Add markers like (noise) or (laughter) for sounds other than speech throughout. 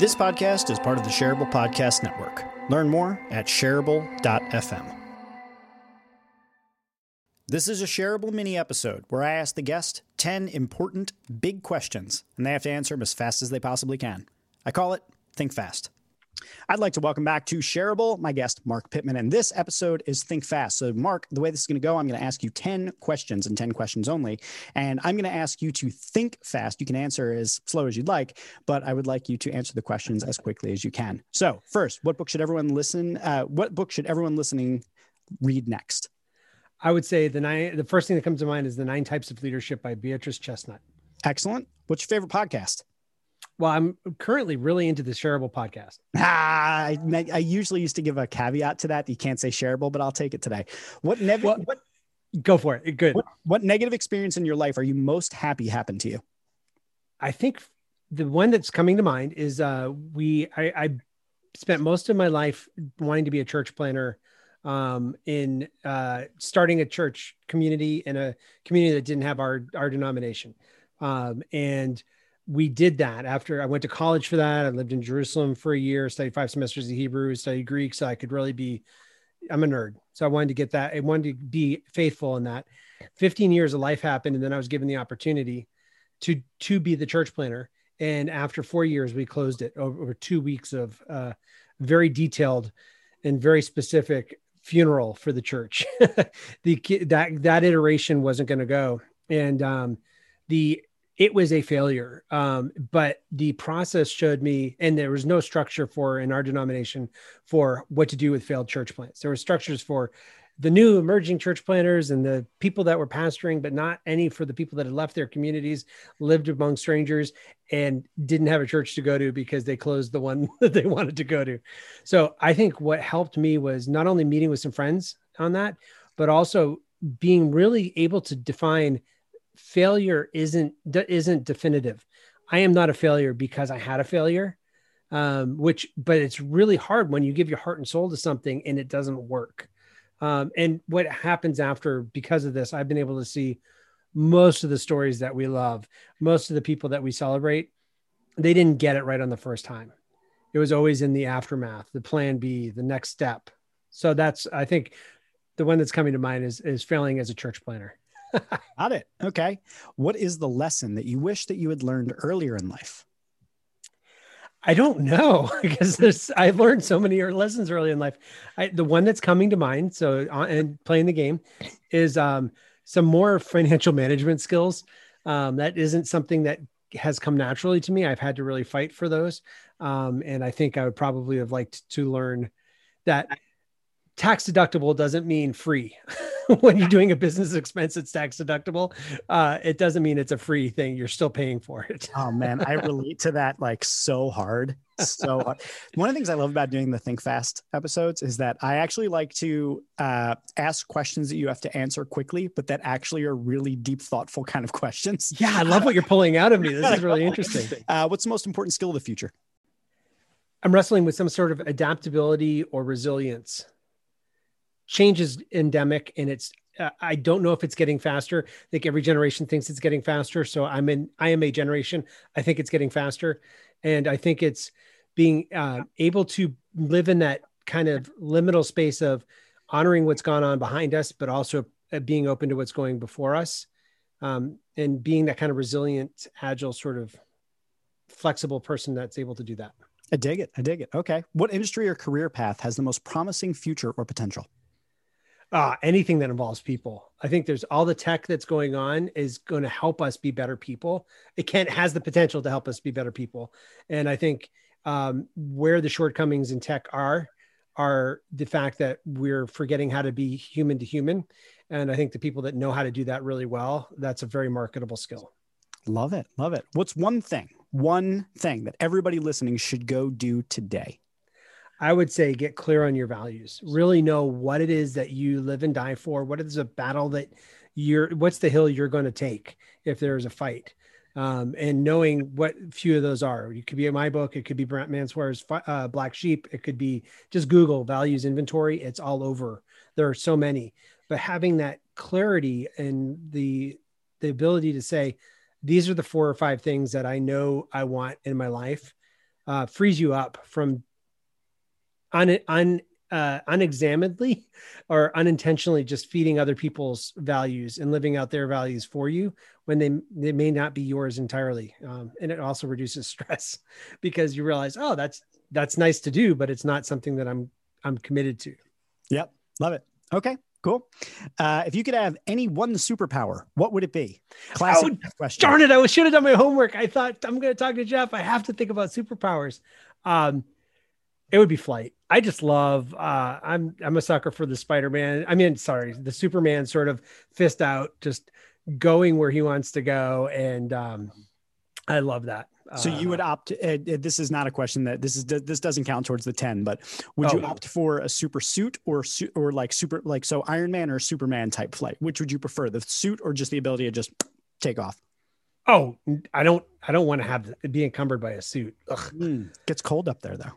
This podcast is part of the Shareable Podcast Network. Learn more at shareable.fm. This is a shareable mini episode where I ask the guest 10 important big questions, and they have to answer them as fast as they possibly can. I call it Think Fast. I'd like to welcome back to Shareable my guest, Marc Pitman. And this episode is Think Fast. So, Mark, the way this is going to go, I'm going to ask you 10 questions and 10 questions only. And I'm going to ask you to think fast. You can answer as slow as you'd like, but I would like you to answer the questions as quickly as you can. So, first, what book should everyone listen? Uh, what book should everyone listening read next? I would say the nine. The first thing that comes to mind is the Nine Types of Leadership by Beatrice Chestnut. Excellent. What's your favorite podcast? Well, I'm currently really into the shareable podcast. Ah, (laughs) I, I usually used to give a caveat to that. You can't say shareable, but I'll take it today. What, nev- well, what go for it. Good. What, what negative experience in your life are you most happy happened to you? I think the one that's coming to mind is uh, we I, I spent most of my life wanting to be a church planter um, in uh, starting a church community in a community that didn't have our our denomination, um, and we did that after I went to college for that. I lived in Jerusalem for a year, studied five semesters of Hebrew, studied Greek, so I could really be. I'm a nerd, so I wanted to get that. I wanted to be faithful in that. 15 years of life happened, and then I was given the opportunity to to be the church planter. And after four years, we closed it over, over two weeks of uh, very detailed and very specific funeral for the church. (laughs) the that that iteration wasn't going to go, and um, the it was a failure. Um, but the process showed me, and there was no structure for in our denomination for what to do with failed church plants. There were structures for the new emerging church planters and the people that were pastoring, but not any for the people that had left their communities, lived among strangers, and didn't have a church to go to because they closed the one (laughs) that they wanted to go to. So I think what helped me was not only meeting with some friends on that, but also being really able to define failure isn't isn't definitive. I am not a failure because I had a failure. Um, which, but it's really hard when you give your heart and soul to something and it doesn't work. Um, and what happens after because of this, I've been able to see most of the stories that we love, most of the people that we celebrate, they didn't get it right on the first time. It was always in the aftermath, the plan B, the next step. So that's, I think, the one that's coming to mind is is failing as a church planter. (laughs) Got it. Okay. What is the lesson that you wish that you had learned earlier in life? I don't know (laughs) because there's I've learned so many lessons early in life. I, the one that's coming to mind, so uh, and playing the game, is um, some more financial management skills. Um, that isn't something that has come naturally to me. I've had to really fight for those, um, and I think I would probably have liked to learn that tax deductible doesn't mean free. (laughs) (laughs) when you're doing a business expense it's tax deductible uh, it doesn't mean it's a free thing you're still paying for it. Oh man i relate to that like so hard so (laughs) hard. one of the things i love about doing the think fast episodes is that i actually like to uh, ask questions that you have to answer quickly but that actually are really deep thoughtful kind of questions. Yeah i love what you're pulling out of me. This is really (laughs) interesting. Uh, what's the most important skill of the future? I'm wrestling with some sort of adaptability or resilience change is endemic and it's uh, I don't know if it's getting faster. I think every generation thinks it's getting faster. So I'm in I am a generation. I think it's getting faster, and I think it's being uh, able to live in that kind of liminal space of honoring what's gone on behind us, but also uh, being open to what's going before us, um, and being that kind of resilient, agile, sort of flexible person that's able to do that. I dig it. I dig it. Okay. What industry or career path has the most promising future or potential? Uh, anything that involves people. I think there's all the tech that's going on is going to help us be better people. It can has the potential to help us be better people. And I think um, where the shortcomings in tech are are the fact that we're forgetting how to be human to human. And I think the people that know how to do that really well, that's a very marketable skill. Love it. Love it. What's one thing, one thing that everybody listening should go do today? I would say get clear on your values. Really know what it is that you live and die for. What is a battle that you're, what's the hill you're going to take if there's a fight? Um, and knowing what few of those are. It could be in my book. It could be Brent Mansoir's uh, Black Sheep. It could be just Google values inventory. It's all over. There are so many, but having that clarity and the the ability to say, these are the four or five things that I know I want in my life uh, frees you up from un, un uh, unexaminedly or unintentionally just feeding other people's values and living out their values for you when they they may not be yours entirely um, and it also reduces (laughs) stress because you realize oh that's that's nice to do but it's not something that i'm i'm committed to. Yep. Love it. Okay. Cool. Uh, if you could have any one superpower what would it be? Classic oh, question. Darn it. I should have done my homework. I thought i'm going to talk to jeff. I have to think about superpowers. Um, it would be flight. I just love. Uh, I'm I'm a sucker for the Spider-Man. I mean, sorry, the Superman sort of fist out, just going where he wants to go, and um, I love that. So you would uh, opt. Uh, this is not a question that this is. This doesn't count towards the ten. But would oh, you opt for a super suit or or like super like so Iron Man or Superman type flight? Which would you prefer, the suit or just the ability to just take off? Oh, I don't. I don't want to have be encumbered by a suit. Mm, gets cold up there though.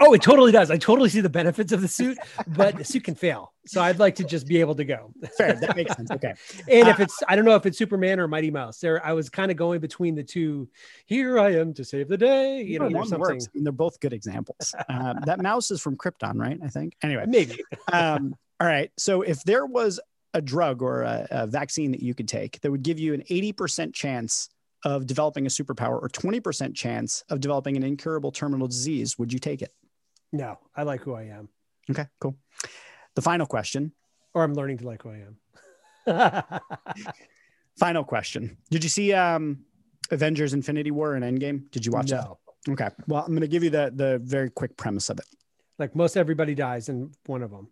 Oh, it totally does. I totally see the benefits of the suit, but the suit can fail. So I'd like to just be able to go. Fair. That makes sense. Okay. and uh, if it's, I don't know if it's Superman or Mighty Mouse. There, I was kind of going between the two. Here I am to save the day. You know, something. Works. I mean, they're both good examples. Uh, that (laughs) mouse is from Krypton, right? I think. Anyway, maybe. um, all right. So if there was a drug or a, a vaccine that you could take that would give you an 80% chance of developing a superpower or 20% chance of developing an incurable terminal disease, would you take it? No, I like who I am. Okay, cool. The final question. Or I'm learning to like who I am. (laughs) final question. Did you see um, Avengers Infinity War and Endgame? Did you watch no. that? Okay. Well, I'm going to give you the the very quick premise of it. Like most everybody dies in one of them.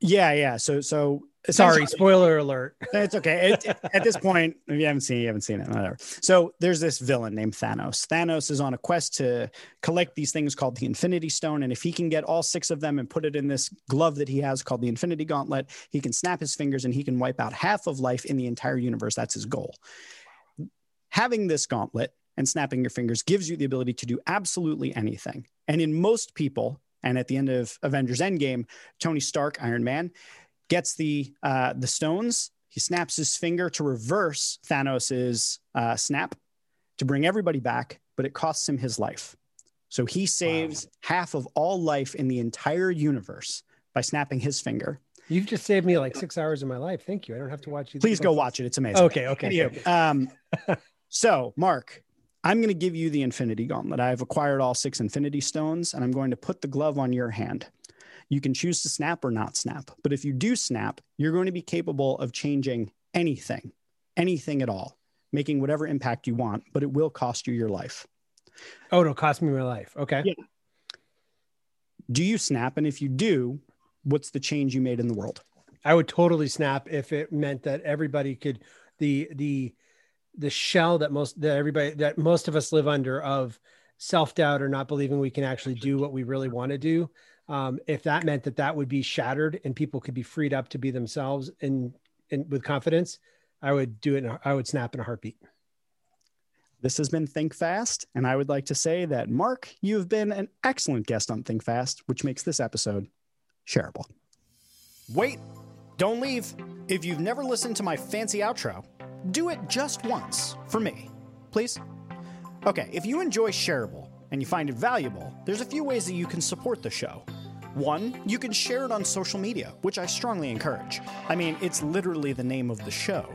Yeah, yeah. So so uh, Sorry, spoiler alert. (laughs) It's okay. It, at this point, if you haven't seen, it, you haven't seen it. Whatever. So there's this villain named Thanos. Thanos is on a quest to collect these things called the Infinity Stone, and if he can get all six of them and put it in this glove that he has called the Infinity Gauntlet, he can snap his fingers and he can wipe out half of life in the entire universe. That's his goal. Having this gauntlet and snapping your fingers gives you the ability to do absolutely anything. And in most people, and at the end of Avengers Endgame, Tony Stark, Iron Man gets the uh, the stones. He snaps his finger to reverse Thanos's uh, snap to bring everybody back, but it costs him his life. So he saves wow. half of all life in the entire universe by snapping his finger. You've just saved me like six hours of my life. Thank you. I don't have to watch you. Please go watch it. It's amazing. Okay. Okay. Um, (laughs) so, Marc, I'm going to give you the Infinity Gauntlet. I've acquired all six Infinity Stones, and I'm going to put the glove on your hand. You can choose to snap or not snap. But if you do snap, you're going to be capable of changing anything, anything at all, making whatever impact you want, but it will cost you your life. Oh, it'll cost me my life. Okay. Yeah. Do you snap? And if you do, what's the change you made in the world? I would totally snap if it meant that everybody could the the the shell that most that everybody that most of us live under of self-doubt or not believing we can actually do what we really want to do um, if that meant that that would be shattered and people could be freed up to be themselves and, and with confidence, I would do it. A, I would snap in a heartbeat. This has been Think Fast, and I would like to say that Marc, you have been an excellent guest on Think Fast, which makes this episode shareable. Wait, don't leave. If you've never listened to my fancy outro, do it just once for me, please. Okay, if you enjoy shareable and you find it valuable, there's a few ways that you can support the show. One, you can share it on social media, which I strongly encourage. I mean, it's literally the name of the show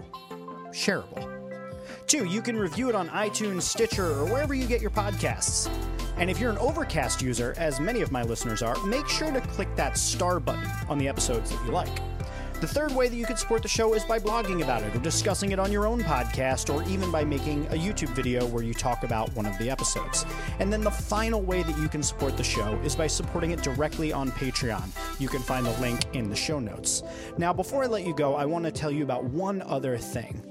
shareable. Two, you can review it on iTunes, Stitcher, or wherever you get your podcasts. And if you're an Overcast user, as many of my listeners are, make sure to click that star button on the episodes that you like. The third way that you could support the show is by blogging about it or discussing it on your own podcast or even by making a YouTube video where you talk about one of the episodes. And then the final way that you can support the show is by supporting it directly on Patreon. You can find the link in the show notes. Now, before I let you go, I want to tell you about one other thing.